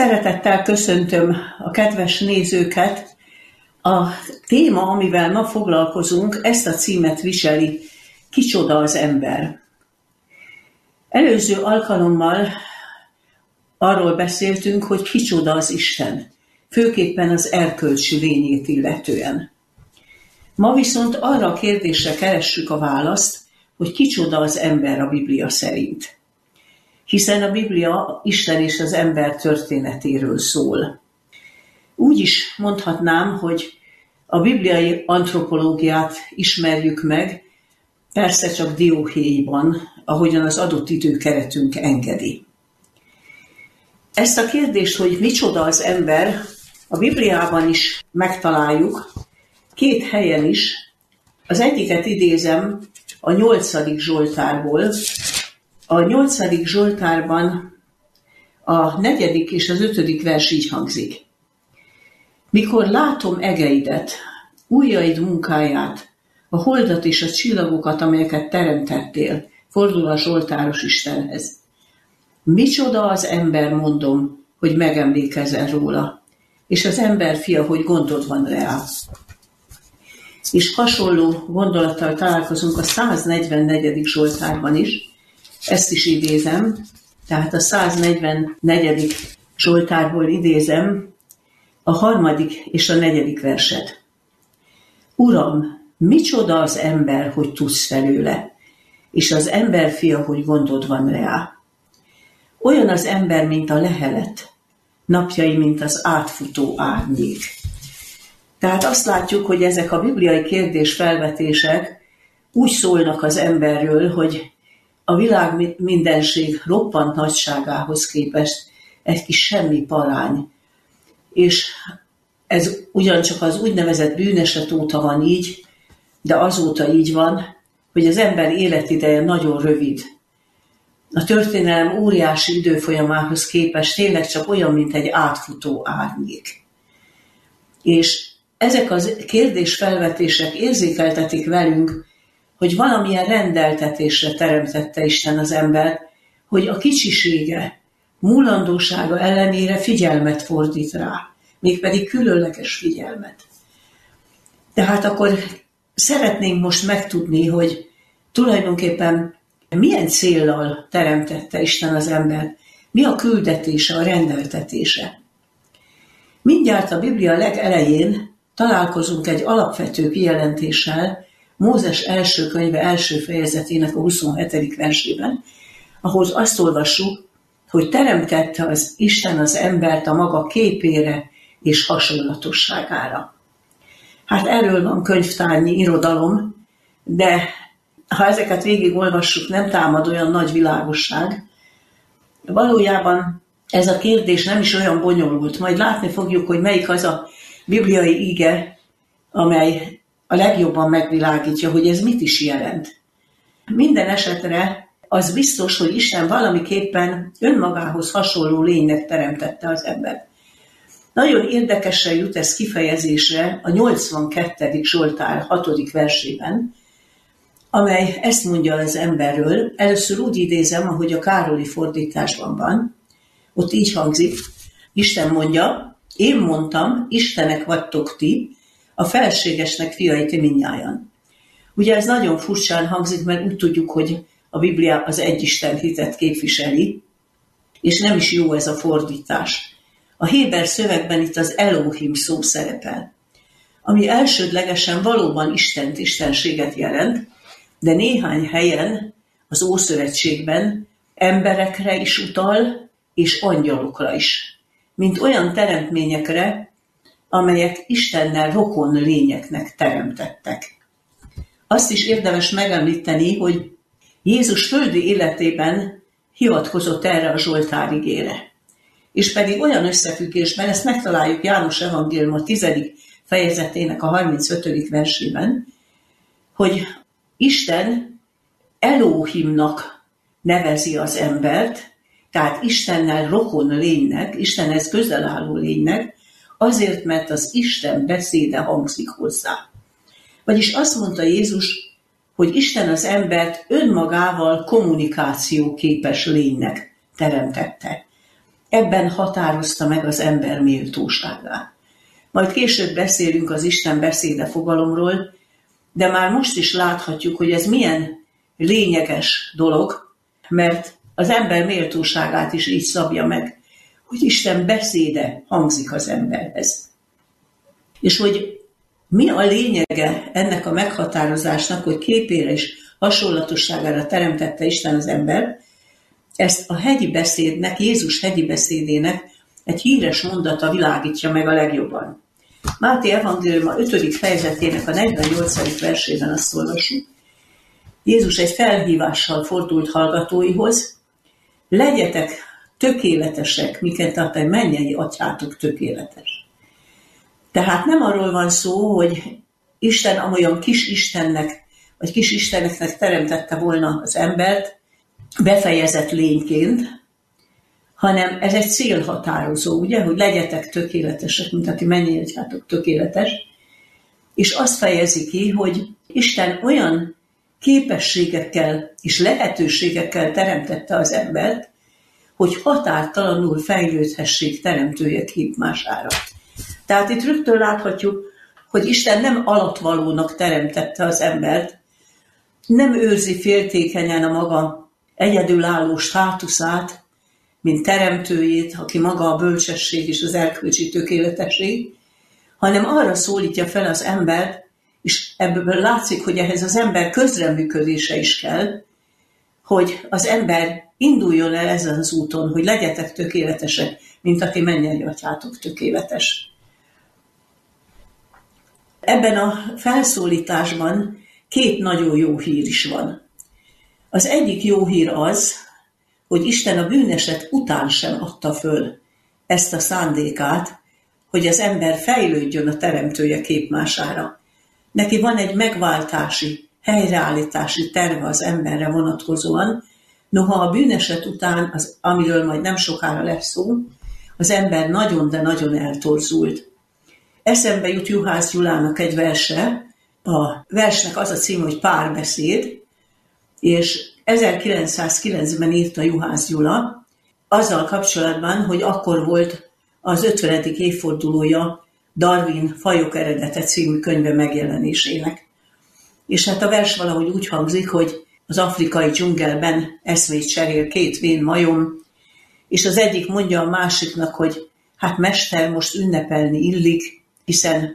Szeretettel köszöntöm a kedves nézőket. A téma, amivel ma foglalkozunk, ezt a címet viseli, Kicsoda az ember. Előző alkalommal arról beszéltünk, hogy kicsoda az Isten, főképpen az erkölcsi lényét illetően. Ma viszont arra a kérdésre keressük a választ, hogy kicsoda az ember a Biblia szerint hiszen a Biblia Isten és az ember történetéről szól. Úgy is mondhatnám, hogy a bibliai antropológiát ismerjük meg, persze csak dióhéjban, ahogyan az adott időkeretünk engedi. Ezt a kérdést, hogy micsoda az ember, a Bibliában is megtaláljuk, két helyen is. Az egyiket idézem a nyolcadik Zsoltárból, a nyolcadik Zsoltárban a negyedik és az ötödik vers így hangzik. Mikor látom egeidet, ujjaid munkáját, a holdat és a csillagokat, amelyeket teremtettél, fordul a Zsoltáros Istenhez. Micsoda az ember, mondom, hogy megemlékezel róla, és az ember fia, hogy gondod van rá. És hasonló gondolattal találkozunk a 144. Zsoltárban is, ezt is idézem, tehát a 144. Zsoltárból idézem a harmadik és a negyedik verset. Uram, micsoda az ember, hogy tudsz felőle, és az ember fia, hogy gondod van rá. Olyan az ember, mint a lehelet, napjai, mint az átfutó árnyék. Tehát azt látjuk, hogy ezek a bibliai kérdés felvetések úgy szólnak az emberről, hogy a világ mindenség roppant nagyságához képest egy kis semmi parány. És ez ugyancsak az úgynevezett bűneset óta van így, de azóta így van, hogy az ember életideje nagyon rövid. A történelem óriási időfolyamához képest tényleg csak olyan, mint egy átfutó árnyék. És ezek az kérdésfelvetések érzékeltetik velünk, hogy valamilyen rendeltetésre teremtette Isten az embert, hogy a kicsisége, múlandósága ellenére figyelmet fordít rá, mégpedig különleges figyelmet. Tehát akkor szeretnénk most megtudni, hogy tulajdonképpen milyen céllal teremtette Isten az embert, mi a küldetése, a rendeltetése. Mindjárt a Biblia legelején találkozunk egy alapvető kijelentéssel, Mózes első könyve első fejezetének a 27. versében, ahol azt olvassuk, hogy teremtette az Isten az embert a maga képére és hasonlatosságára. Hát erről van könyvtárnyi irodalom, de ha ezeket végigolvassuk, nem támad olyan nagy világosság. Valójában ez a kérdés nem is olyan bonyolult. Majd látni fogjuk, hogy melyik az a bibliai ige, amely a legjobban megvilágítja, hogy ez mit is jelent. Minden esetre az biztos, hogy Isten valamiképpen önmagához hasonló lénynek teremtette az embert. Nagyon érdekesen jut ez kifejezésre a 82. Zsoltár 6. versében, amely ezt mondja az emberről. Először úgy idézem, ahogy a Károli fordításban van. Ott így hangzik, Isten mondja, én mondtam, Istenek vagytok ti, a felségesnek fiai ti minnyájan. Ugye ez nagyon furcsán hangzik, mert úgy tudjuk, hogy a Biblia az egyisten hitet képviseli, és nem is jó ez a fordítás. A Héber szövegben itt az Elohim szó szerepel, ami elsődlegesen valóban Istent, Istenséget jelent, de néhány helyen az Ószövetségben emberekre is utal, és angyalokra is, mint olyan teremtményekre, amelyek Istennel rokon lényeknek teremtettek. Azt is érdemes megemlíteni, hogy Jézus földi életében hivatkozott erre a Zsoltár igére. És pedig olyan összefüggésben, ezt megtaláljuk János Evangélium a 10. fejezetének a 35. versében, hogy Isten Elohimnak nevezi az embert, tehát Istennel rokon lénynek, Istenhez közel álló lénynek, azért, mert az Isten beszéde hangzik hozzá. Vagyis azt mondta Jézus, hogy Isten az embert önmagával kommunikáció képes lénynek teremtette. ebben határozta meg az ember méltóságát. Majd később beszélünk az Isten beszéde fogalomról, de már most is láthatjuk, hogy ez milyen lényeges dolog, mert az ember méltóságát is így szabja meg, hogy Isten beszéde hangzik az emberhez. És hogy mi a lényege ennek a meghatározásnak, hogy képére és hasonlatosságára teremtette Isten az ember, ezt a hegyi beszédnek, Jézus hegyi beszédének egy híres mondata világítja meg a legjobban. Máté a 5. fejezetének a 48. versében azt olvasjuk. Jézus egy felhívással fordult hallgatóihoz, legyetek tökéletesek, miket tart egy mennyei atyátok tökéletes. Tehát nem arról van szó, hogy Isten amolyan kis Istennek, vagy kis Isteneknek teremtette volna az embert, befejezett lényként, hanem ez egy célhatározó, ugye, hogy legyetek tökéletesek, mint aki mennyire tökéletes, és azt fejezi ki, hogy Isten olyan képességekkel és lehetőségekkel teremtette az embert, hogy határtalanul fejlődhessék teremtője képmására. Tehát itt rögtön láthatjuk, hogy Isten nem alatvalónak teremtette az embert, nem őrzi féltékenyen a maga egyedülálló státuszát, mint teremtőjét, aki maga a bölcsesség és az erkölcsi tökéletesség, hanem arra szólítja fel az embert, és ebből látszik, hogy ehhez az ember közreműködése is kell, hogy az ember induljon el ezen az úton, hogy legyetek tökéletesek, mint aki mennyei atyátok tökéletes. Ebben a felszólításban két nagyon jó hír is van. Az egyik jó hír az, hogy Isten a bűneset után sem adta föl ezt a szándékát, hogy az ember fejlődjön a teremtője képmására. Neki van egy megváltási, helyreállítási terve az emberre vonatkozóan, noha a bűneset után, az, amiről majd nem sokára lesz szó, az ember nagyon, de nagyon eltorzult. Eszembe jut Juhász Gyulának egy verse, a versnek az a cím, hogy párbeszéd, és 1909-ben írta Juhász Gyula, azzal kapcsolatban, hogy akkor volt az 50. évfordulója Darwin Fajok eredete című könyve megjelenésének. És hát a vers valahogy úgy hangzik, hogy az afrikai dzsungelben eszmét cserél két vén majom, és az egyik mondja a másiknak, hogy hát mester, most ünnepelni illik, hiszen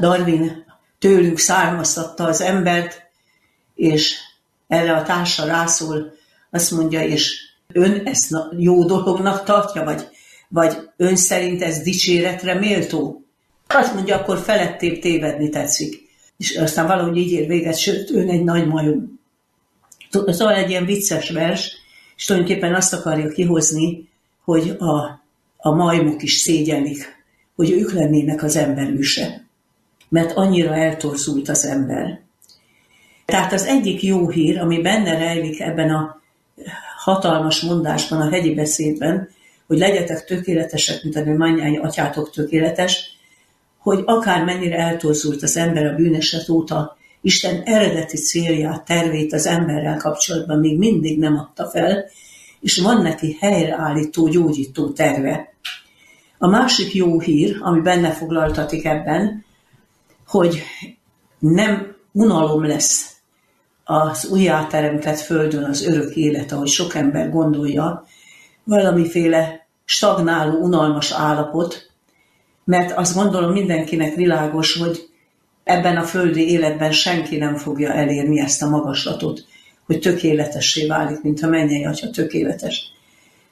Darwin tőlünk származtatta az embert, és erre a társa rászól, azt mondja, és ön ezt jó dolognak tartja, vagy, vagy ön szerint ez dicséretre méltó? Azt mondja, akkor felettébb tévedni tetszik. És aztán valahogy így ér véget, sőt, ön egy nagy majom. Szóval egy ilyen vicces vers, és tulajdonképpen azt akarja kihozni, hogy a, a majmok is szégyenlik, hogy ők lennének az ember őse. Mert annyira eltorzult az ember. Tehát az egyik jó hír, ami benne rejlik ebben a hatalmas mondásban, a hegyi beszédben, hogy legyetek tökéletesek, mint a mányái atyátok tökéletes, hogy akár mennyire eltorzult az ember a bűneset óta, Isten eredeti célját, tervét az emberrel kapcsolatban még mindig nem adta fel, és van neki helyreállító, gyógyító terve. A másik jó hír, ami benne foglaltatik ebben, hogy nem unalom lesz az újjáteremtett földön az örök élet, ahogy sok ember gondolja, valamiféle stagnáló, unalmas állapot, mert azt gondolom mindenkinek világos, hogy ebben a földi életben senki nem fogja elérni ezt a magaslatot, hogy tökéletessé válik, mint a mennyei atya tökéletes.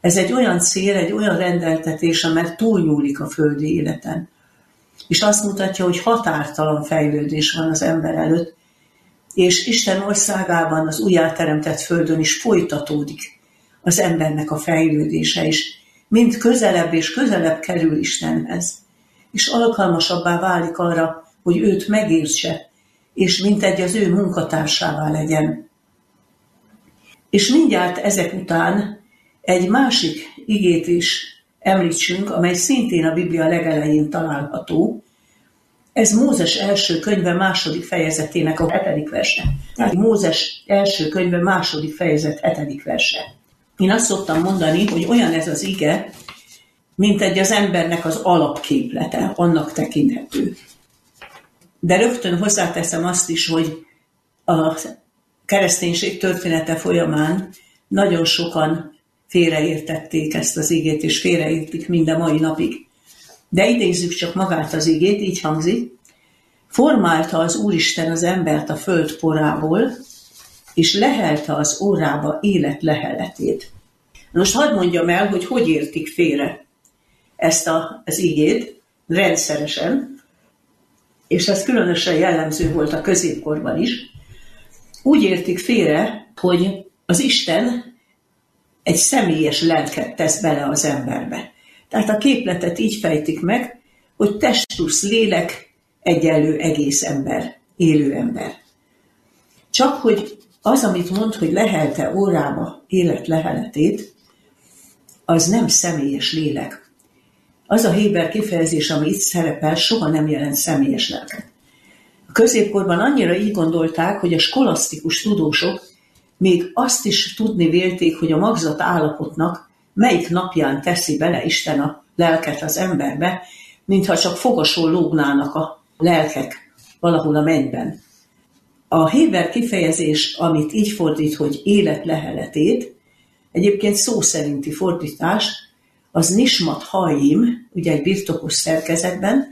Ez egy olyan cél, egy olyan rendeltetés, amely túlnyúlik a földi életen. És azt mutatja, hogy határtalan fejlődés van az ember előtt, és Isten országában, az újjáteremtett földön is folytatódik az embernek a fejlődése is. Mind közelebb és közelebb kerül Istenhez, és alkalmasabbá válik arra, hogy őt megértse, és mintegy az ő munkatársává legyen. És mindjárt ezek után egy másik igét is említsünk, amely szintén a Biblia legelején található, ez Mózes első könyve második fejezetének a hetedik verse. Tehát Mózes első könyve második fejezet hetedik verse. Én azt szoktam mondani, hogy olyan ez az ige, mint egy az embernek az alapképlete, annak tekinthető. De rögtön hozzáteszem azt is, hogy a kereszténység története folyamán nagyon sokan félreértették ezt az igét, és félreértik mind a mai napig. De idézzük csak magát az igét, így hangzik. Formálta az Úristen az embert a föld porából, és lehelte az órába élet leheletét. Most hadd mondjam el, hogy hogy értik félre ezt a, az igét rendszeresen, és ez különösen jellemző volt a középkorban is. Úgy értik félre, hogy az Isten egy személyes lelket tesz bele az emberbe. Tehát a képletet így fejtik meg, hogy test plusz lélek egyenlő egész ember, élő ember. Csak hogy az, amit mond, hogy lehelte órába élet leheletét, az nem személyes lélek. Az a Héber kifejezés, ami itt szerepel, soha nem jelent személyes lelket. A középkorban annyira így gondolták, hogy a skolasztikus tudósok még azt is tudni vélték, hogy a magzat állapotnak melyik napján teszi bele Isten a lelket az emberbe, mintha csak fogasol lógnának a lelkek valahol a mennyben. A Héber kifejezés, amit így fordít, hogy élet leheletét, egyébként szó szerinti fordítás, az Nismat Haim, ugye egy birtokos szerkezetben,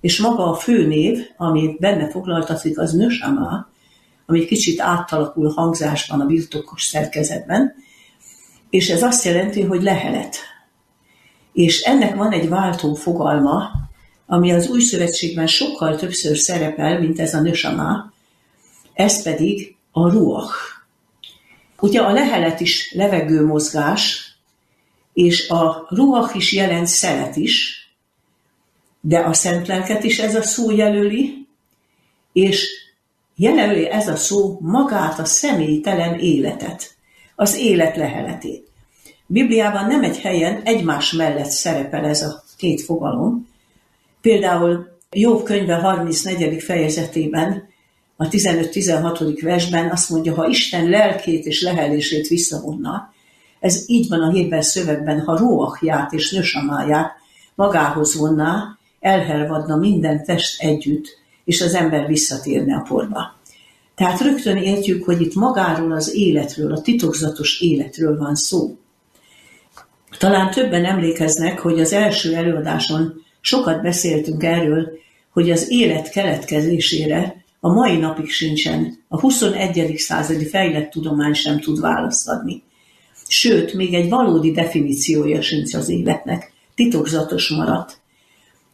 és maga a főnév, ami benne foglaltatik, az Nösama, ami egy kicsit áttalakul hangzásban a birtokos szerkezetben, és ez azt jelenti, hogy lehelet. És ennek van egy váltó fogalma, ami az új szövetségben sokkal többször szerepel, mint ez a nösama, ez pedig a ruach. Ugye a lehelet is levegő mozgás, és a ruach is jelent szelet is, de a szent lelket is ez a szó jelöli, és jelöli ez a szó magát a személytelen életet, az élet leheletét. Bibliában nem egy helyen egymás mellett szerepel ez a két fogalom. Például Jobb könyve 34. fejezetében, a 15-16. versben azt mondja, ha Isten lelkét és lehelését visszavonna, ez így van a Héber szövegben, ha róakját és nösamáját magához vonná, elhelvadna minden test együtt, és az ember visszatérne a porba. Tehát rögtön értjük, hogy itt magáról az életről, a titokzatos életről van szó. Talán többen emlékeznek, hogy az első előadáson sokat beszéltünk erről, hogy az élet keletkezésére a mai napig sincsen, a 21. századi fejlett tudomány sem tud választ adni. Sőt, még egy valódi definíciója sincs az életnek, titokzatos maradt.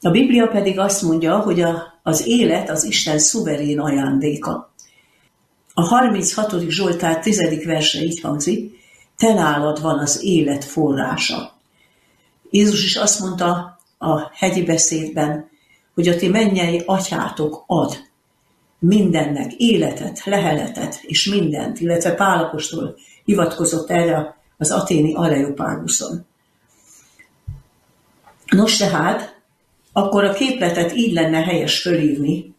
A Biblia pedig azt mondja, hogy a, az élet az Isten szuverén ajándéka. A 36. Zsoltár 10. verse így hangzik, te nálad van az élet forrása. Jézus is azt mondta a hegyi beszédben, hogy a ti mennyei atyátok ad mindennek életet, leheletet és mindent, illetve Pálapostól hivatkozott erre az aténi Areopáguszon. Nos tehát, akkor a képletet így lenne helyes fölírni.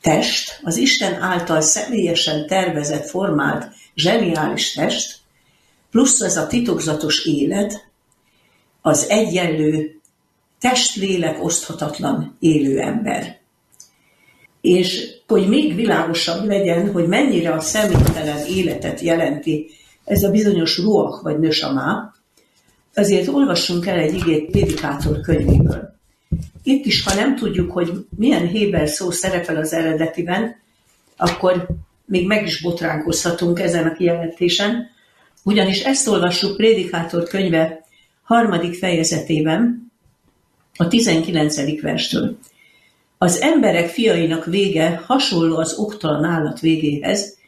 Test, az Isten által személyesen tervezett, formált, zseniális test, plusz ez a titokzatos élet, az egyenlő test-lélek oszthatatlan élő ember. És hogy még világosabb legyen, hogy mennyire a személytelen életet jelenti ez a bizonyos ruach vagy nösamá, Azért olvassunk el egy igét Prédikátor könyvéből. Itt is, ha nem tudjuk, hogy milyen Héber szó szerepel az eredetiben, akkor még meg is botránkozhatunk ezen a kijelentésen, ugyanis ezt olvassuk Prédikátor könyve harmadik fejezetében, a 19. verstől. Az emberek fiainak vége hasonló az oktalan állat végéhez,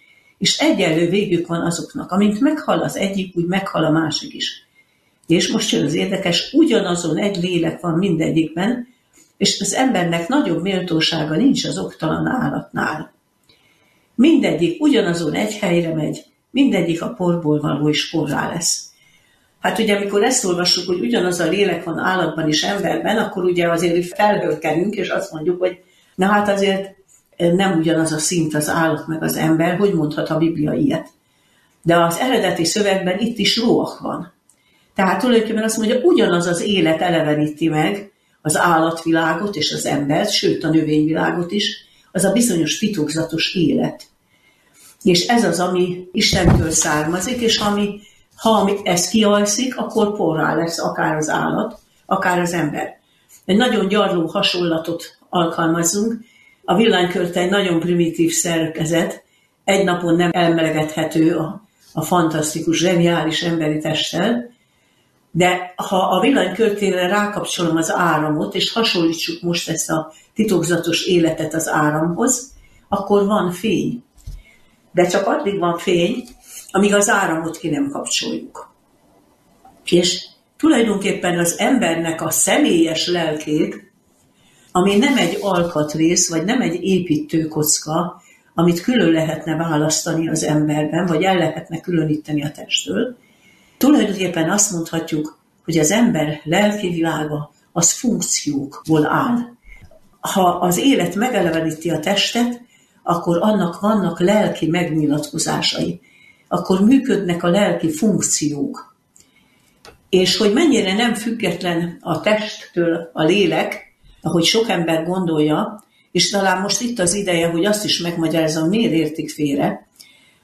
és egyenlő végük van azoknak. Amint meghal az egyik, úgy meghal a másik is. És most jön az érdekes, ugyanazon egy lélek van mindegyikben, és az embernek nagyobb méltósága nincs az oktalan állatnál. Mindegyik ugyanazon egy helyre megy, mindegyik a porból való is porrá lesz. Hát ugye, amikor ezt olvassuk, hogy ugyanaz a lélek van állatban és emberben, akkor ugye azért felhőrkenünk, és azt mondjuk, hogy na hát azért nem ugyanaz a szint az állat meg az ember, hogy mondhat a Biblia ilyet. De az eredeti szövegben itt is ruach van. Tehát tulajdonképpen azt mondja, ugyanaz az élet eleveníti meg az állatvilágot és az embert, sőt a növényvilágot is, az a bizonyos titokzatos élet. És ez az, ami Istentől származik, és ami, ha ez kialszik, akkor porrá lesz akár az állat, akár az ember. Egy nagyon gyarló hasonlatot alkalmazunk. A villanykört egy nagyon primitív szerkezet, egy napon nem elmelegedhető a, a fantasztikus, zseniális emberi testtel, de ha a villanykörtére rákapcsolom az áramot, és hasonlítsuk most ezt a titokzatos életet az áramhoz, akkor van fény. De csak addig van fény, amíg az áramot ki nem kapcsoljuk. És tulajdonképpen az embernek a személyes lelkét, ami nem egy alkatrész, vagy nem egy építőkocka, amit külön lehetne választani az emberben, vagy el lehetne különíteni a testtől, tulajdonképpen azt mondhatjuk, hogy az ember lelki világa az funkciókból áll. Ha az élet megeleveníti a testet, akkor annak vannak lelki megnyilatkozásai, akkor működnek a lelki funkciók. És hogy mennyire nem független a testtől a lélek, ahogy sok ember gondolja, és talán most itt az ideje, hogy azt is megmagyarázom, miért értik félre.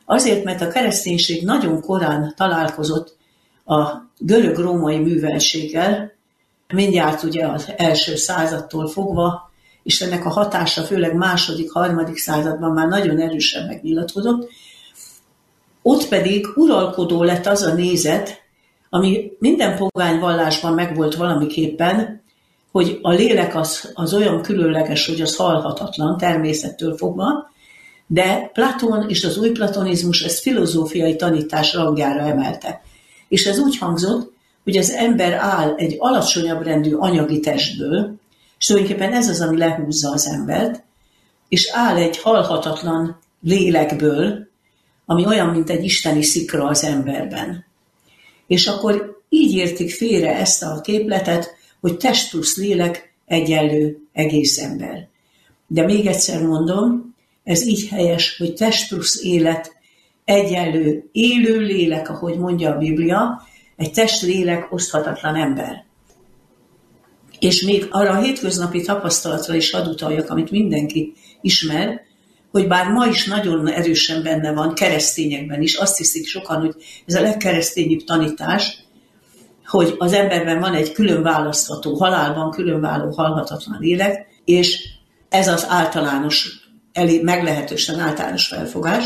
Azért, mert a kereszténység nagyon korán találkozott a görög-római művelséggel, mindjárt ugye az első századtól fogva, és ennek a hatása főleg második, harmadik században már nagyon erősen megnyilatkozott, ott pedig uralkodó lett az a nézet, ami minden pogány vallásban megvolt valamiképpen, hogy a lélek az, az olyan különleges, hogy az halhatatlan természettől fogva, de Platón és az új platonizmus ezt filozófiai tanítás rangjára emelte. És ez úgy hangzott, hogy az ember áll egy alacsonyabb rendű anyagi testből, és tulajdonképpen ez az, ami lehúzza az embert, és áll egy halhatatlan lélekből, ami olyan, mint egy isteni szikra az emberben. És akkor így értik félre ezt a képletet, hogy test plusz lélek egyenlő egész ember. De még egyszer mondom, ez így helyes, hogy test plusz élet egyenlő élő lélek, ahogy mondja a Biblia, egy test-lélek oszthatatlan ember. És még arra a hétköznapi tapasztalatra is hadd utaljak, amit mindenki ismer, hogy bár ma is nagyon erősen benne van, keresztényekben is, azt hiszik sokan, hogy ez a legkeresztényibb tanítás, hogy az emberben van egy külön választható halálban, külön váló halhatatlan lélek, és ez az általános, elég meglehetősen általános felfogás.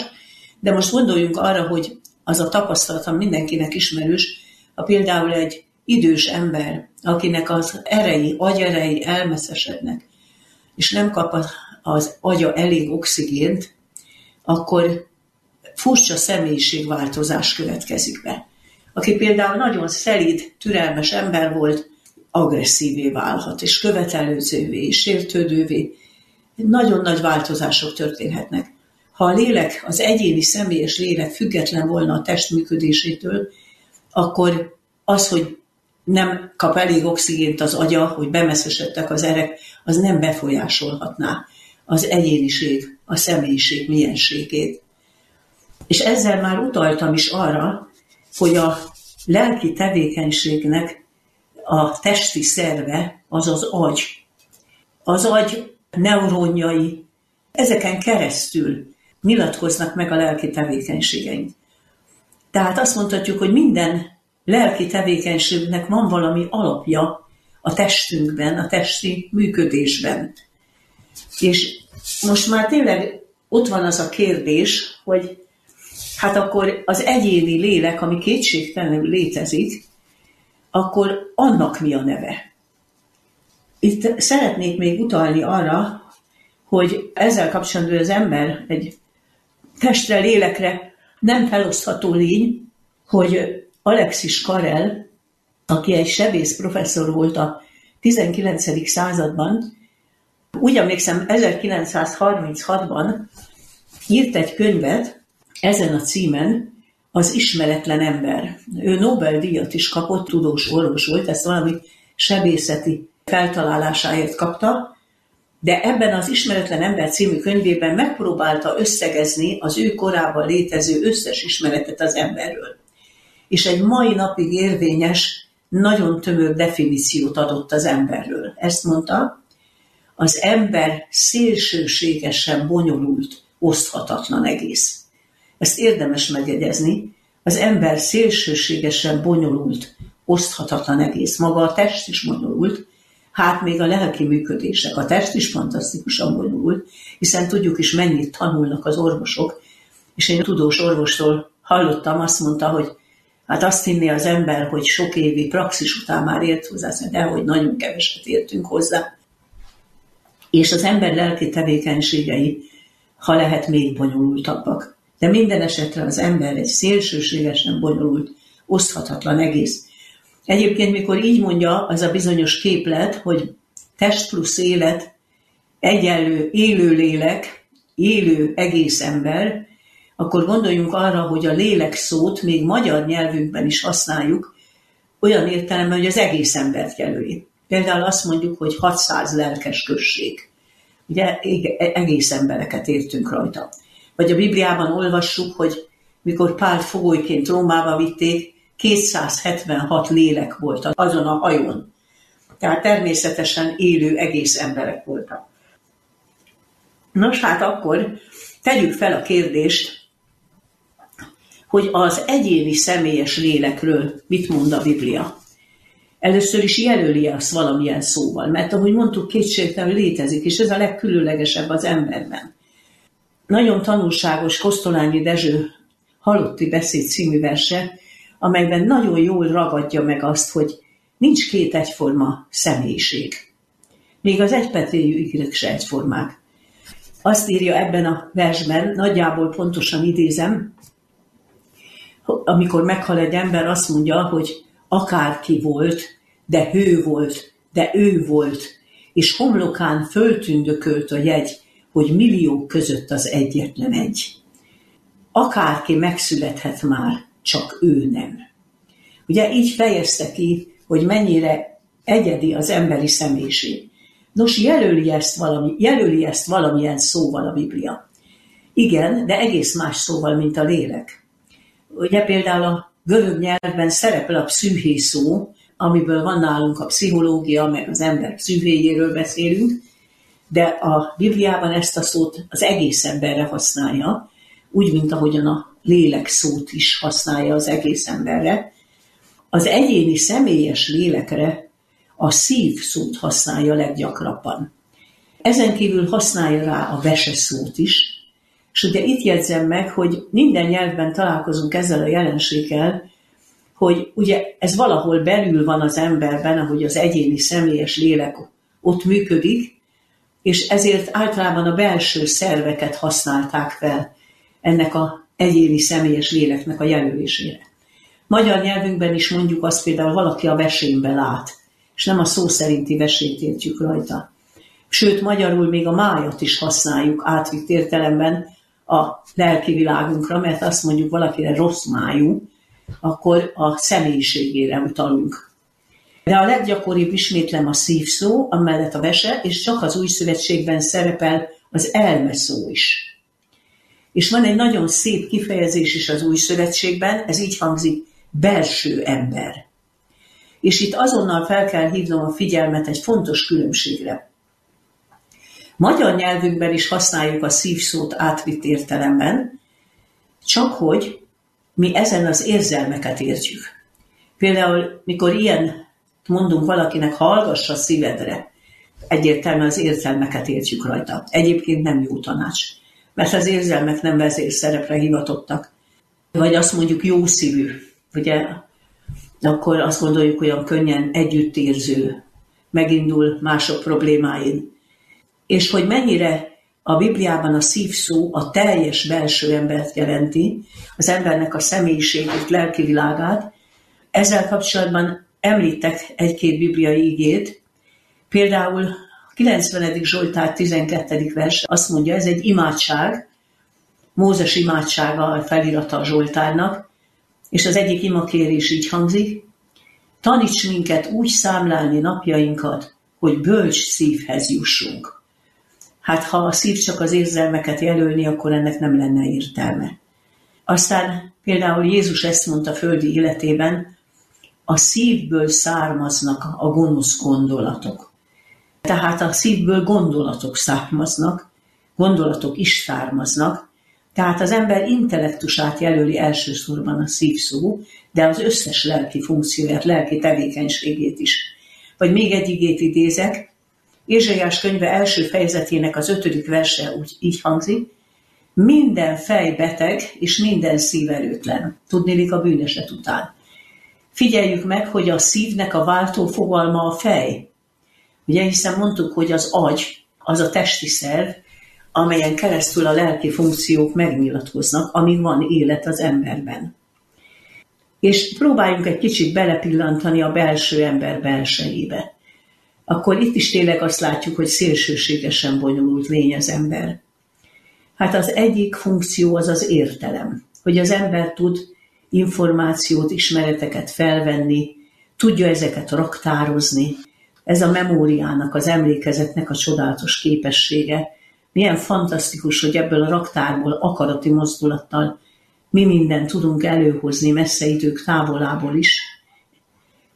De most gondoljunk arra, hogy az a tapasztalatom mindenkinek ismerős, ha például egy idős ember, akinek az erei, agyerei elmeszesednek, és nem kap az agya elég oxigént, akkor furcsa személyiségváltozás következik be aki például nagyon szelíd, türelmes ember volt, agresszívé válhat, és követelőzővé, és sértődővé. Nagyon nagy változások történhetnek. Ha a lélek, az egyéni személyes lélek független volna a test működésétől, akkor az, hogy nem kap elég oxigént az agya, hogy bemeszesedtek az erek, az nem befolyásolhatná az egyéniség, a személyiség mienségét. És ezzel már utaltam is arra, hogy a lelki tevékenységnek a testi szerve az az agy. Az agy neuronjai, ezeken keresztül nyilatkoznak meg a lelki tevékenységeink. Tehát azt mondhatjuk, hogy minden lelki tevékenységnek van valami alapja a testünkben, a testi működésben. És most már tényleg ott van az a kérdés, hogy hát akkor az egyéni lélek, ami kétségtelenül létezik, akkor annak mi a neve? Itt szeretnék még utalni arra, hogy ezzel kapcsolatban az ember egy testre, lélekre nem felosztható lény, hogy Alexis Karel, aki egy sebész professzor volt a 19. században, úgy emlékszem 1936-ban írt egy könyvet, ezen a címen az ismeretlen ember. Ő Nobel-díjat is kapott, tudós orvos volt, ezt valami sebészeti feltalálásáért kapta, de ebben az Ismeretlen ember című könyvében megpróbálta összegezni az ő korában létező összes ismeretet az emberről. és egy mai napig érvényes, nagyon tömör definíciót adott az emberről. Ezt mondta, az ember szélsőségesen bonyolult, oszthatatlan egész. Ezt érdemes megjegyezni, az ember szélsőségesen bonyolult, oszthatatlan egész. Maga a test is bonyolult, hát még a lelki működések. A test is fantasztikusan bonyolult, hiszen tudjuk is mennyit tanulnak az orvosok, és én tudós orvostól hallottam, azt mondta, hogy hát azt hinné az ember, hogy sok évi praxis után már ért hozzá, de hogy nagyon keveset értünk hozzá. És az ember lelki tevékenységei, ha lehet, még bonyolultabbak. De minden esetre az ember egy szélsőségesen bonyolult, oszthatatlan egész. Egyébként, mikor így mondja az a bizonyos képlet, hogy test plusz élet, egyenlő élő lélek, élő egész ember, akkor gondoljunk arra, hogy a lélek szót még magyar nyelvünkben is használjuk, olyan értelemben, hogy az egész embert jelöli. Például azt mondjuk, hogy 600 lelkes község. Ugye egész embereket értünk rajta. Vagy a Bibliában olvassuk, hogy mikor Pál fogolyként Rómába vitték, 276 lélek volt azon a hajón. Tehát természetesen élő egész emberek voltak. Nos, hát akkor tegyük fel a kérdést, hogy az egyéni személyes lélekről mit mond a Biblia. Először is jelöli azt valamilyen szóval, mert ahogy mondtuk, kétségtelenül létezik, és ez a legkülönlegesebb az emberben. Nagyon tanulságos Kosztolányi Dezső Halotti Beszéd című verse, amelyben nagyon jól ragadja meg azt, hogy nincs két egyforma személyiség. Még az egypetréjű ikrek se egyformák. Azt írja ebben a versben, nagyjából pontosan idézem, amikor meghal egy ember, azt mondja, hogy akárki volt, de hő volt, de ő volt, és homlokán föltündökölt a jegy, hogy milliók között az egyetlen egy. Akárki megszülethet már, csak ő nem. Ugye így fejezte ki, hogy mennyire egyedi az emberi személyiség. Nos, jelöli ezt, valami, jelöli ezt valamilyen szóval a Biblia. Igen, de egész más szóval, mint a lélek. Ugye például a görög nyelvben szerepel a pszüché szó, amiből van nálunk a pszichológia, meg az ember pszüchéjéről beszélünk, de a Bibliában ezt a szót az egész emberre használja, úgy, mint ahogyan a lélek szót is használja az egész emberre. Az egyéni személyes lélekre a szív szót használja leggyakrabban. Ezen kívül használja rá a vese szót is, és ugye itt jegyzem meg, hogy minden nyelvben találkozunk ezzel a jelenséggel, hogy ugye ez valahol belül van az emberben, ahogy az egyéni személyes lélek ott működik, és ezért általában a belső szerveket használták fel ennek a egyéni személyes léleknek a jelölésére. Magyar nyelvünkben is mondjuk azt például valaki a vesénbe lát, és nem a szó szerinti vesét értjük rajta. Sőt, magyarul még a májat is használjuk átvitt értelemben a lelki világunkra, mert azt mondjuk valakire rossz májú, akkor a személyiségére utalunk. De a leggyakoribb ismétlem a szívszó, amellett a vese, és csak az új szövetségben szerepel az elme szó is. És van egy nagyon szép kifejezés is az új szövetségben, ez így hangzik, belső ember. És itt azonnal fel kell hívnom a figyelmet egy fontos különbségre. Magyar nyelvünkben is használjuk a szívszót átvitt értelemben, csak hogy mi ezen az érzelmeket értjük. Például, mikor ilyen mondunk valakinek, hallgass a szívedre, egyértelműen az érzelmeket értjük rajta. Egyébként nem jó tanács, mert az érzelmek nem vezérszerepre hivatottak. Vagy azt mondjuk jó szívű, ugye, akkor azt gondoljuk, olyan könnyen együttérző, megindul mások problémáin. És hogy mennyire a Bibliában a szívszó a teljes belső embert jelenti, az embernek a személyiségét, lelki világát. Ezzel kapcsolatban említek egy-két bibliai igét. Például a 90. Zsoltár 12. vers azt mondja, ez egy imádság, Mózes imádsága a felirata a Zsoltárnak, és az egyik imakérés így hangzik, taníts minket úgy számlálni napjainkat, hogy bölcs szívhez jussunk. Hát ha a szív csak az érzelmeket jelölni, akkor ennek nem lenne értelme. Aztán például Jézus ezt mondta földi életében, a szívből származnak a gonosz gondolatok. Tehát a szívből gondolatok származnak, gondolatok is származnak, tehát az ember intellektusát jelöli elsősorban a szívszó, de az összes lelki funkcióját, lelki tevékenységét is. Vagy még egy igét idézek, Ézsaiás könyve első fejezetének az ötödik verse úgy így hangzik, minden fej beteg, és minden szív erőtlen. Tudnélik a bűneset után. Figyeljük meg, hogy a szívnek a váltó fogalma a fej. Ugye hiszen mondtuk, hogy az agy, az a testi szerv, amelyen keresztül a lelki funkciók megnyilatkoznak, amíg van élet az emberben. És próbáljunk egy kicsit belepillantani a belső ember belsejébe. Akkor itt is tényleg azt látjuk, hogy szélsőségesen bonyolult lény az ember. Hát az egyik funkció az az értelem, hogy az ember tud információt, ismereteket felvenni, tudja ezeket raktározni. Ez a memóriának, az emlékezetnek a csodálatos képessége. Milyen fantasztikus, hogy ebből a raktárból akarati mozdulattal mi mindent tudunk előhozni messze idők távolából is.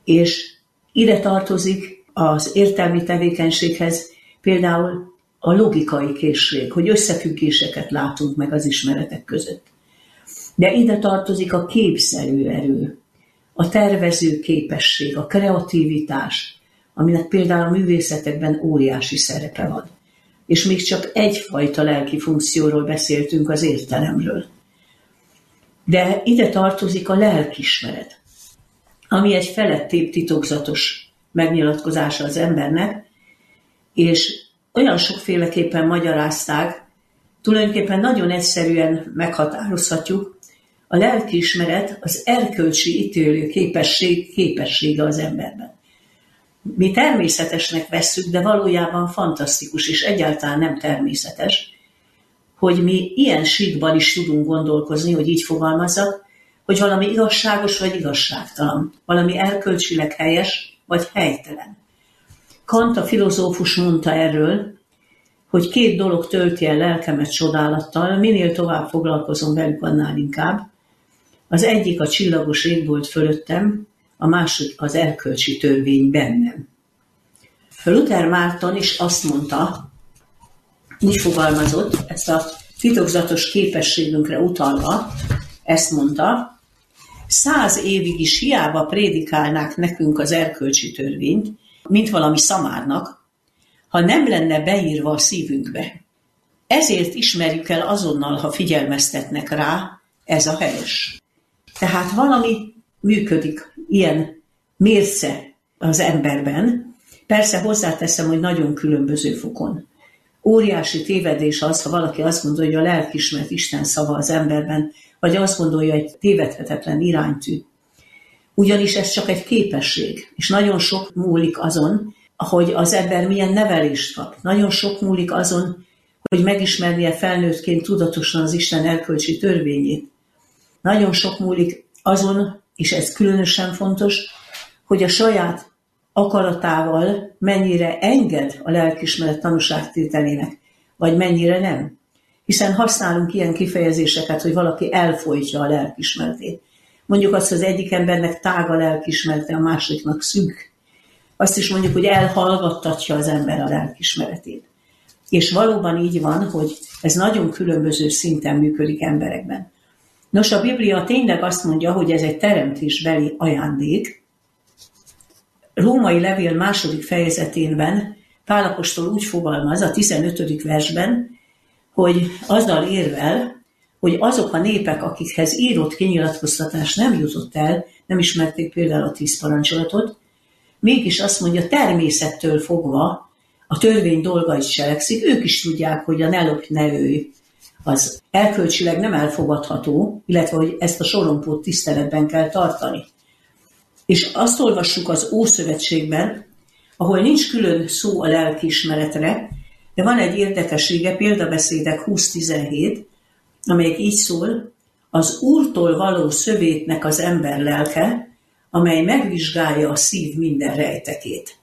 És ide tartozik az értelmi tevékenységhez például a logikai készség, hogy összefüggéseket látunk meg az ismeretek között. De ide tartozik a képszerű erő, a tervező képesség, a kreativitás, aminek például a művészetekben óriási szerepe van. És még csak egyfajta lelki funkcióról beszéltünk az értelemről. De ide tartozik a lelkismeret, ami egy felettébb titokzatos megnyilatkozása az embernek, és olyan sokféleképpen magyarázták, tulajdonképpen nagyon egyszerűen meghatározhatjuk, a lelkiismeret az erkölcsi ítélő képesség képessége az emberben. Mi természetesnek vesszük, de valójában fantasztikus és egyáltalán nem természetes, hogy mi ilyen síkban is tudunk gondolkozni, hogy így fogalmazzak, hogy valami igazságos vagy igazságtalan, valami erkölcsileg helyes vagy helytelen. Kant a filozófus mondta erről, hogy két dolog tölti el lelkemet csodálattal, minél tovább foglalkozom velük, annál inkább. Az egyik a csillagos égbolt fölöttem, a másik az erkölcsi törvény bennem. Luther Márton is azt mondta, így fogalmazott, ezt a titokzatos képességünkre utalva, ezt mondta, száz évig is hiába prédikálnák nekünk az erkölcsi törvényt, mint valami szamárnak, ha nem lenne beírva a szívünkbe. Ezért ismerjük el azonnal, ha figyelmeztetnek rá, ez a helyes. Tehát valami működik, ilyen mérce az emberben. Persze hozzáteszem, hogy nagyon különböző fokon. Óriási tévedés az, ha valaki azt gondolja, hogy a lelkismert Isten szava az emberben, vagy azt gondolja, hogy tévedhetetlen iránytű. Ugyanis ez csak egy képesség, és nagyon sok múlik azon, hogy az ember milyen nevelést kap. Nagyon sok múlik azon, hogy megismernie felnőttként tudatosan az Isten erkölcsi törvényét. Nagyon sok múlik azon, és ez különösen fontos, hogy a saját akaratával mennyire enged a lelkismeret tanúságtételének, vagy mennyire nem. Hiszen használunk ilyen kifejezéseket, hogy valaki elfolytja a lelkismeretét. Mondjuk azt, hogy az egyik embernek tág a lelkismerete, a másiknak szűk. Azt is mondjuk, hogy elhallgattatja az ember a lelkismeretét. És valóban így van, hogy ez nagyon különböző szinten működik emberekben. Nos, a Biblia tényleg azt mondja, hogy ez egy teremtésbeli ajándék. Római levél második fejezetében Pálapostól úgy fogalmaz a 15. versben, hogy azzal érvel, hogy azok a népek, akikhez írott kinyilatkoztatás nem jutott el, nem ismerték például a tíz parancsolatot, mégis azt mondja, természettől fogva a törvény dolgait cselekszik, ők is tudják, hogy a ne lopj, ne ölj, az elkölcsileg nem elfogadható, illetve hogy ezt a sorompót tiszteletben kell tartani. És azt olvassuk az Ószövetségben, ahol nincs külön szó a lelkiismeretre, de van egy érdekessége, példabeszédek 20-17, amelyek így szól, az Úrtól való szövétnek az ember lelke, amely megvizsgálja a szív minden rejtekét.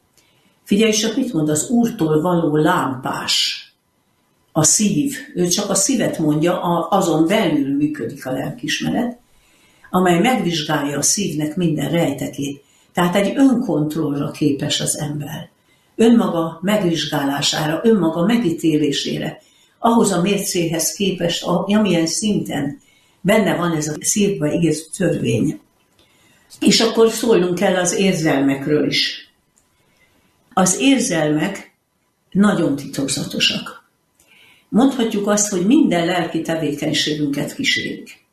Figyelj csak, mit mond az Úrtól való lámpás. A szív, ő csak a szívet mondja, azon belül működik a lelkismeret, amely megvizsgálja a szívnek minden rejtekét. Tehát egy önkontrollra képes az ember. Önmaga megvizsgálására, önmaga megítélésére, ahhoz a mércéhez képest, amilyen szinten benne van ez a szívbe igaz törvény. És akkor szólnunk kell az érzelmekről is. Az érzelmek nagyon titokzatosak. Mondhatjuk azt, hogy minden lelki tevékenységünket kísérik.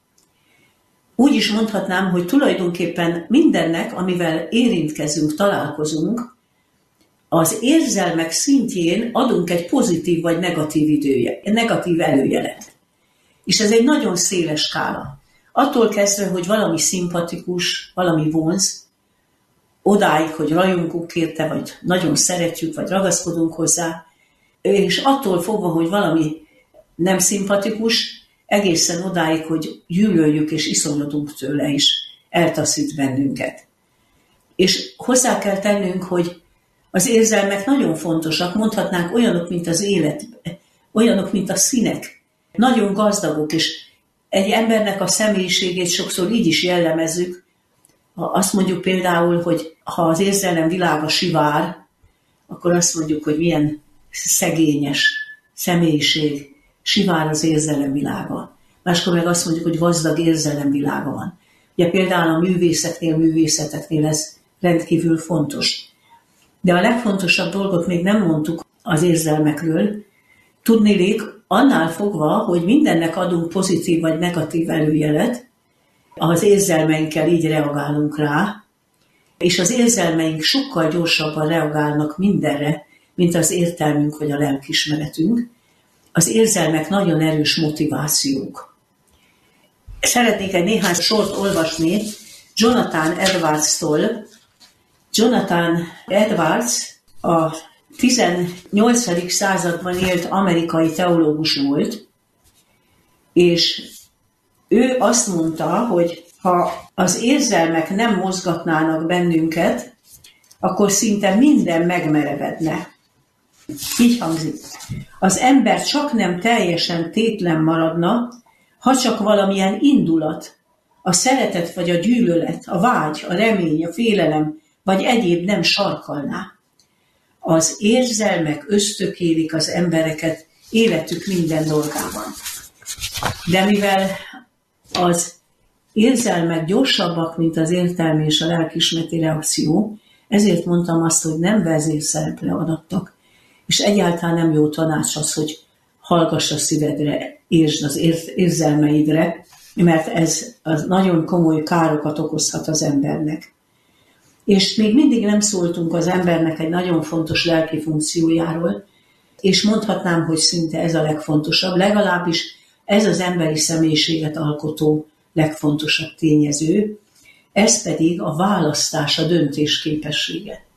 Úgy is mondhatnám, hogy tulajdonképpen mindennek, amivel érintkezünk, találkozunk, az érzelmek szintjén adunk egy pozitív vagy negatív idője, negatív előjelet. És ez egy nagyon széles skála. Attól kezdve, hogy valami szimpatikus, valami vonz, odáig, hogy rajongunk érte, vagy nagyon szeretjük, vagy ragaszkodunk hozzá, és attól fogva, hogy valami nem szimpatikus, egészen odáig, hogy gyűlöljük és iszonyodunk tőle is, eltaszít bennünket. És hozzá kell tennünk, hogy az érzelmek nagyon fontosak, mondhatnánk olyanok, mint az élet, olyanok, mint a színek. Nagyon gazdagok, és egy embernek a személyiségét sokszor így is jellemezzük. Azt mondjuk például, hogy ha az érzelem világa sivár, akkor azt mondjuk, hogy milyen szegényes személyiség, sivár az érzelem világa. Máskor meg azt mondjuk, hogy gazdag érzelem világa van. Ugye például a művészetnél, művészeteknél ez rendkívül fontos. De a legfontosabb dolgot még nem mondtuk az érzelmekről. Tudnélék, annál fogva, hogy mindennek adunk pozitív vagy negatív előjelet, az érzelmeinkkel így reagálunk rá, és az érzelmeink sokkal gyorsabban reagálnak mindenre, mint az értelmünk vagy a lelkismeretünk. Az érzelmek nagyon erős motivációk. Szeretnék egy néhány sort olvasni Jonathan Edwards-tól, Jonathan Edwards a 18. században élt amerikai teológus volt, és ő azt mondta, hogy ha az érzelmek nem mozgatnának bennünket, akkor szinte minden megmerevedne. Így hangzik. Az ember csak nem teljesen tétlen maradna, ha csak valamilyen indulat, a szeretet vagy a gyűlölet, a vágy, a remény, a félelem vagy egyéb nem sarkalná. Az érzelmek ösztökélik az embereket életük minden dolgában. De mivel az érzelmek gyorsabbak, mint az értelmi és a lelkismereti reakció, ezért mondtam azt, hogy nem vezérszerepre adattak, és egyáltalán nem jó tanács az, hogy hallgass a szívedre, értsd az érzelmeidre, mert ez az nagyon komoly károkat okozhat az embernek. És még mindig nem szóltunk az embernek egy nagyon fontos lelki funkciójáról, és mondhatnám, hogy szinte ez a legfontosabb, legalábbis ez az emberi személyiséget alkotó legfontosabb tényező, ez pedig a választás, a döntés képessége.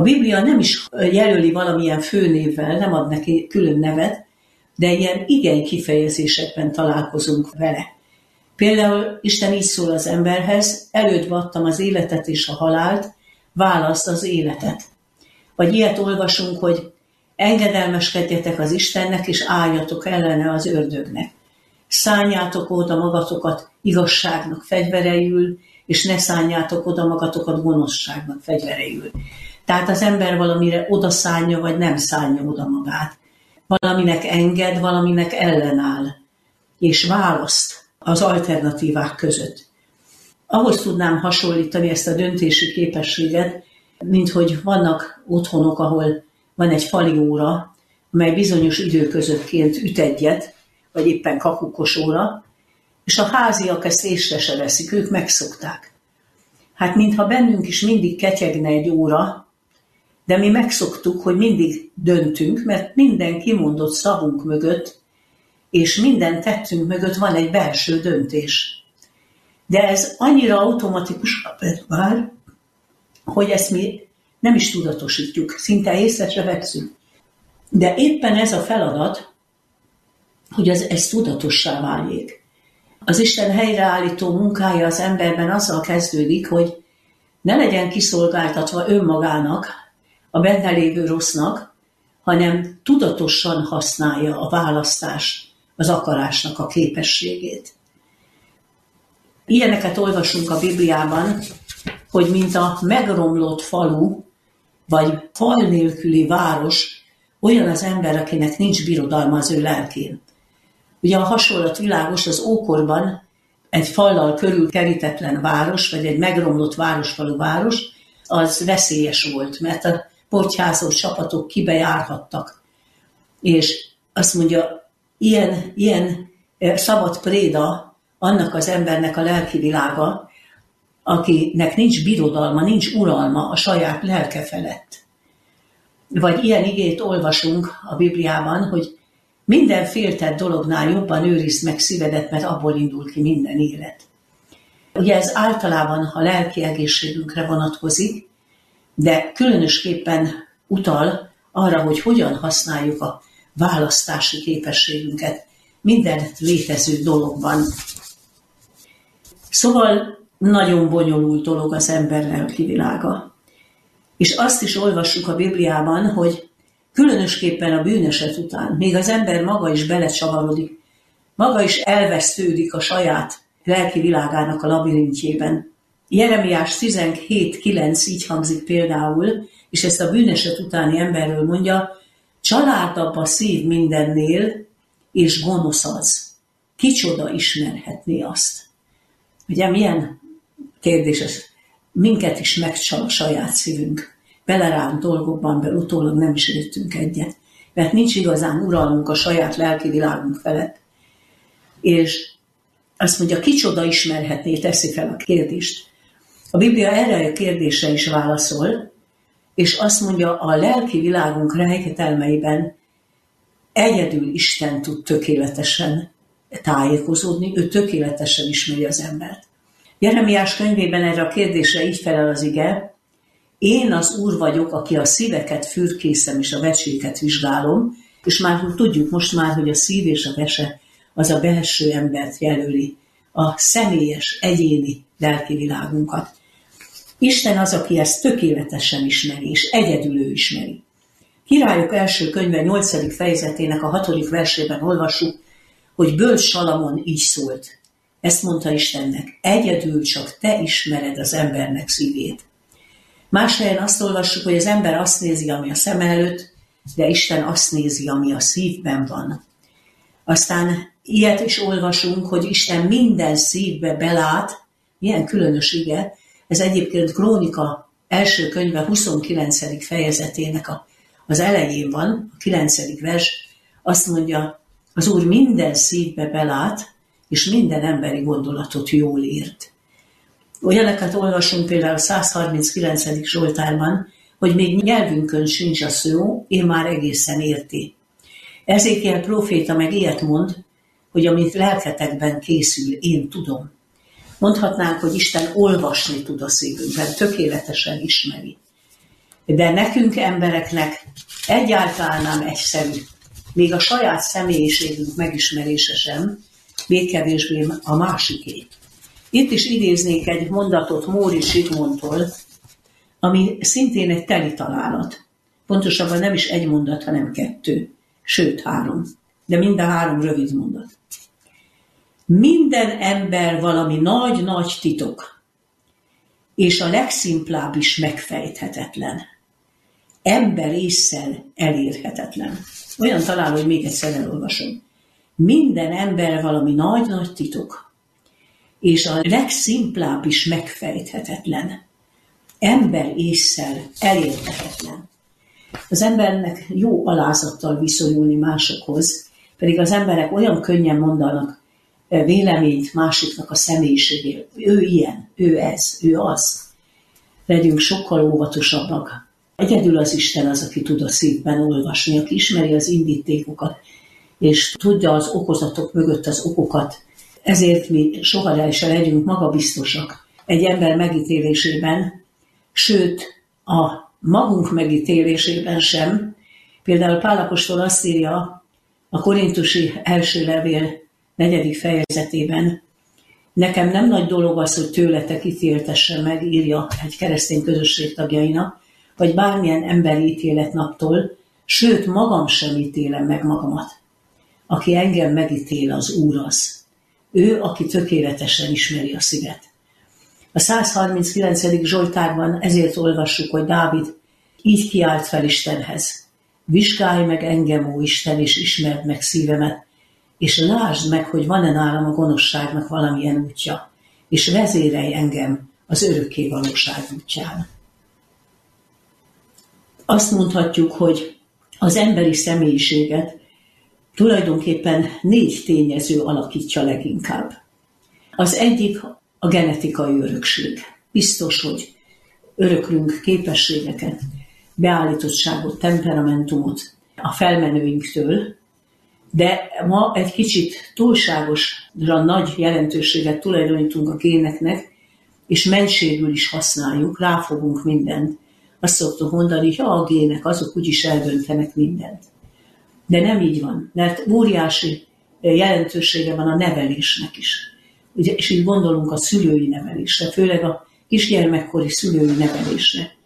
A Biblia nem is jelöli valamilyen főnévvel, nem ad neki külön nevet, de ilyen igen kifejezésekben találkozunk vele. Például Isten így szól az emberhez, előtt adtam az életet és a halált, választ az életet. Vagy ilyet olvasunk, hogy engedelmeskedjetek az Istennek, és álljatok ellene az ördögnek. Szálljátok oda magatokat igazságnak fegyvereül, és ne szálljátok oda magatokat gonoszságnak fegyvereül. Tehát az ember valamire oda szállja, vagy nem szállja oda magát. Valaminek enged, valaminek ellenáll. És választ az alternatívák között. Ahhoz tudnám hasonlítani ezt a döntési képességet, mint hogy vannak otthonok, ahol van egy fali óra, amely bizonyos időközöttként üt egyet, vagy éppen kakukos óra, és a háziak ezt észre se veszik, ők megszokták. Hát mintha bennünk is mindig ketyegne egy óra, de mi megszoktuk, hogy mindig döntünk, mert minden kimondott szavunk mögött és minden tettünk mögött van egy belső döntés. De ez annyira automatikus már, hogy ezt mi nem is tudatosítjuk, szinte észre se veszünk. De éppen ez a feladat, hogy ez, ez tudatossá váljék. Az Isten helyreállító munkája az emberben azzal kezdődik, hogy ne legyen kiszolgáltatva önmagának, a benne lévő rossznak, hanem tudatosan használja a választás, az akarásnak a képességét. Ilyeneket olvasunk a Bibliában, hogy mint a megromlott falu, vagy fal nélküli város, olyan az ember, akinek nincs birodalma az ő lelkén. Ugye a hasonlat világos, az ókorban egy fallal körül kerítetlen város, vagy egy megromlott városfalu város, az veszélyes volt, mert a portyázó csapatok kibejárhattak. És azt mondja, ilyen, ilyen szabad préda annak az embernek a lelki világa, akinek nincs birodalma, nincs uralma a saját lelke felett. Vagy ilyen igét olvasunk a Bibliában, hogy minden féltett dolognál jobban őrizd meg szívedet, mert abból indul ki minden élet. Ugye ez általában a lelki egészségünkre vonatkozik, de különösképpen utal arra, hogy hogyan használjuk a választási képességünket minden létező dologban. Szóval nagyon bonyolult dolog az ember lelki. És azt is olvassuk a Bibliában, hogy különösképpen a bűneset után, még az ember maga is belecsavarodik, maga is elvesztődik a saját lelki világának a labirintjében. Jeremiás 17.9 így hangzik például, és ezt a bűneset utáni emberről mondja, családabb a szív mindennél, és gonosz az. Kicsoda ismerhetné azt. Ugye milyen kérdés ez? Minket is megcsal a saját szívünk. Beleránt dolgokban, be utólag nem is értünk egyet. Mert nincs igazán uralmunk a saját lelki világunk felett. És azt mondja, kicsoda ismerhetné, teszi fel a kérdést. A Biblia erre a kérdésre is válaszol, és azt mondja, a lelki világunk rejtetelmeiben egyedül Isten tud tökéletesen tájékozódni, ő tökéletesen ismeri az embert. Jeremiás könyvében erre a kérdésre így felel az ige, én az Úr vagyok, aki a szíveket fürkészem és a veséket vizsgálom, és már tudjuk most már, hogy a szív és a vese az a belső embert jelöli, a személyes, egyéni lelki világunkat. Isten az, aki ezt tökéletesen ismeri, és egyedül ő ismeri. Királyok első könyve 8. fejezetének a 6. versében olvassuk, hogy bölcs Salamon így szólt. Ezt mondta Istennek, egyedül csak te ismered az embernek szívét. Más helyen azt olvassuk, hogy az ember azt nézi, ami a szem előtt, de Isten azt nézi, ami a szívben van. Aztán ilyet is olvasunk, hogy Isten minden szívbe belát, milyen különös ige, ez egyébként Krónika első könyve 29. fejezetének a, az elején van, a 9. vers, azt mondja, az Úr minden szívbe belát, és minden emberi gondolatot jól ért. Olyanokat olvasunk például a 139. Zsoltárban, hogy még nyelvünkön sincs a szó, én már egészen érti. Ezékiel proféta meg ilyet mond, hogy amit lelketekben készül, én tudom. Mondhatnánk, hogy Isten olvasni tud a szívünkben, tökéletesen ismeri. De nekünk embereknek egyáltalán nem egyszerű. Még a saját személyiségünk megismerése sem, még kevésbé a másiké. Itt is idéznék egy mondatot Móri Zsigmondtól, ami szintén egy teli találat. Pontosabban nem is egy mondat, hanem kettő, sőt három. De mind a három rövid mondat. Minden ember valami nagy-nagy titok, és a legszimplább is megfejthetetlen. Ember észsel elérhetetlen. Olyan találó, hogy még egyszer elolvasom. Minden ember valami nagy-nagy titok, és a legszimplább is megfejthetetlen. Ember észsel elérhetetlen. Az embernek jó alázattal viszonyulni másokhoz, pedig az emberek olyan könnyen mondanak véleményt másiknak a személyiségéről. Ő ilyen, ő ez, ő az. Legyünk sokkal óvatosabbak. Egyedül az Isten az, aki tud a szívben olvasni, aki ismeri az indítékokat, és tudja az okozatok mögött az okokat. Ezért mi soha se legyünk magabiztosak egy ember megítélésében, sőt, a magunk megítélésében sem. Például Pálapostól azt írja a korintusi első levél negyedik fejezetében. Nekem nem nagy dolog az, hogy tőletek ítéltessen meg, írja egy keresztény közösség tagjainak, vagy bármilyen emberi ítéletnaptól, sőt magam sem ítélem meg magamat. Aki engem megítél, az Úr az. Ő, aki tökéletesen ismeri a szívet. A 139. Zsoltárban ezért olvassuk, hogy Dávid így kiált fel Istenhez. Vizsgálj meg engem, ó Isten, és ismerd meg szívemet, és lásd meg, hogy van-e nálam a gonoszságnak valamilyen útja, és vezérelj engem az örökké valóság útján. Azt mondhatjuk, hogy az emberi személyiséget tulajdonképpen négy tényező alakítja leginkább. Az egyik a genetikai örökség. Biztos, hogy öröklünk képességeket, beállítottságot, temperamentumot a felmenőinktől, de ma egy kicsit túlságosan nagy jelentőséget tulajdonítunk a géneknek, és mentségül is használjuk, ráfogunk mindent. Azt szoktuk mondani, hogy ha a gének, azok úgyis eldöntenek mindent. De nem így van, mert óriási jelentősége van a nevelésnek is. Ugye, és így gondolunk a szülői nevelésre, főleg a kisgyermekkori szülői nevelésre.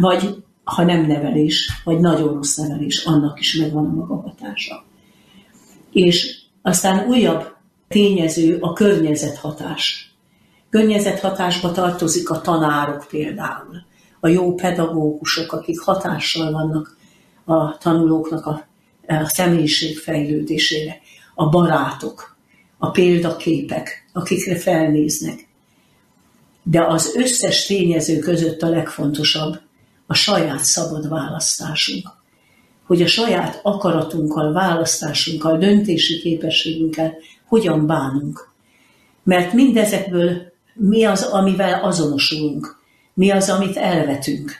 Vagy ha nem nevelés, vagy nagyon rossz nevelés, annak is megvan a maga hatása. És aztán újabb tényező a környezethatás. Környezethatásba tartozik a tanárok például, a jó pedagógusok, akik hatással vannak a tanulóknak a, a személyiség fejlődésére, a barátok, a példaképek, akikre felnéznek. De az összes tényező között a legfontosabb a saját szabad választásunk. Hogy a saját akaratunkkal, választásunkkal, döntési képességünkkel hogyan bánunk. Mert mindezekből mi az, amivel azonosulunk, mi az, amit elvetünk,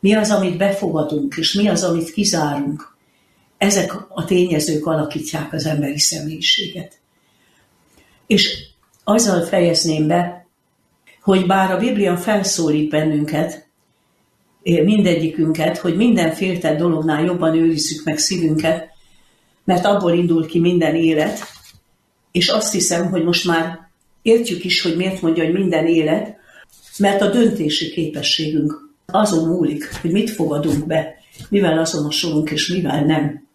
mi az, amit befogadunk, és mi az, amit kizárunk. Ezek a tényezők alakítják az emberi személyiséget. És azzal fejezném be, hogy bár a Biblia felszólít bennünket, mindegyikünket, hogy minden féltett dolognál jobban őrizzük meg szívünket, mert abból indul ki minden élet, és azt hiszem, hogy most már értjük is, hogy miért mondja, hogy minden élet, mert a döntési képességünk azon múlik, hogy mit fogadunk be, mivel azonosulunk, és mivel nem.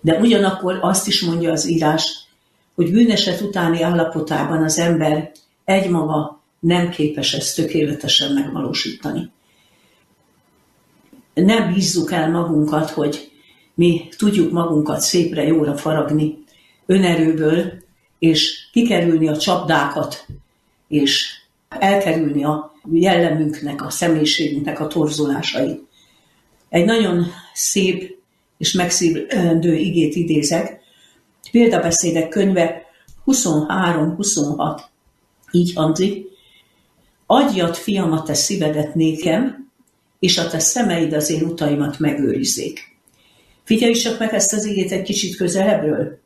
De ugyanakkor azt is mondja az írás, hogy bűneset utáni állapotában az ember egymaga nem képes ezt tökéletesen megvalósítani. Ne bízzuk el magunkat, hogy mi tudjuk magunkat szépre, jóra faragni önerőből, és kikerülni a csapdákat, és elkerülni a jellemünknek, a személyiségünknek a torzulásait. Egy nagyon szép és megszívendő igét idézek, Példabeszédek könyve 23-26 így hangzik, Adjad, fiam, a te szívedet nékem, és a te szemeid az én utaimat megőrizzék. Figyelj csak meg ezt az igét egy kicsit közelebbről.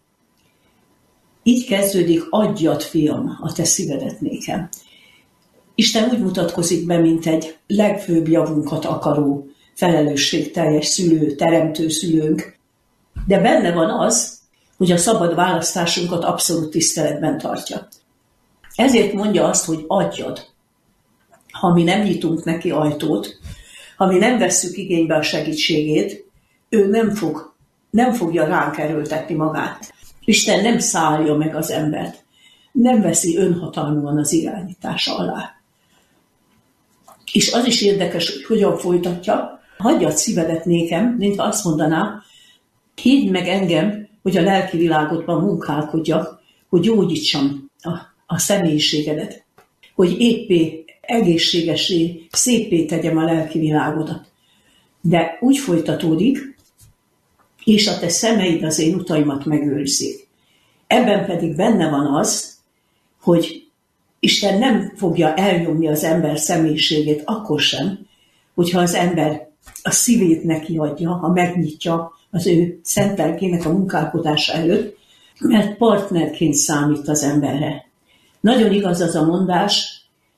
Így kezdődik, adjad, fiam, a te szívedet nékem. Isten úgy mutatkozik be, mint egy legfőbb javunkat akaró, felelősségteljes szülő, teremtő szülőnk, de benne van az, hogy a szabad választásunkat abszolút tiszteletben tartja. Ezért mondja azt, hogy adjad. Ha mi nem nyitunk neki ajtót, ha mi nem vesszük igénybe a segítségét, ő nem, fog, nem fogja ránk erőltetni magát. Isten nem szállja meg az embert, nem veszi önhatalmúan az irányítása alá. És az is érdekes, hogy hogyan folytatja, hagyjad szívedet nékem, mint azt mondaná, higgy meg engem, hogy a lelki világodban munkálkodjak, hogy gyógyítsam a, a személyiségedet, hogy éppé, egészségesé, szépé tegyem a lelki világodat. De úgy folytatódik, és a te szemeid az én utaimat megőrzik. Ebben pedig benne van az, hogy Isten nem fogja elnyomni az ember személyiségét akkor sem, hogyha az ember a szívét neki adja, ha megnyitja az ő szent a munkálkodása előtt, mert partnerként számít az emberre. Nagyon igaz az a mondás,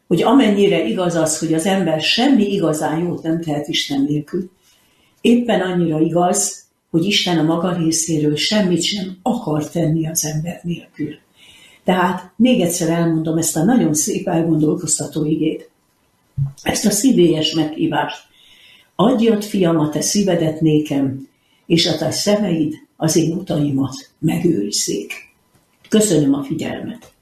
hogy amennyire igaz az, hogy az ember semmi igazán jót nem tehet Isten nélkül, éppen annyira igaz, hogy Isten a maga részéről semmit sem akar tenni az ember nélkül. Tehát még egyszer elmondom ezt a nagyon szép elgondolkoztató igét, ezt a szívélyes meghívást. adjad, fiam, a te szívedet nékem, és a te szemeid az én utaimat megőrizzék. Köszönöm a figyelmet!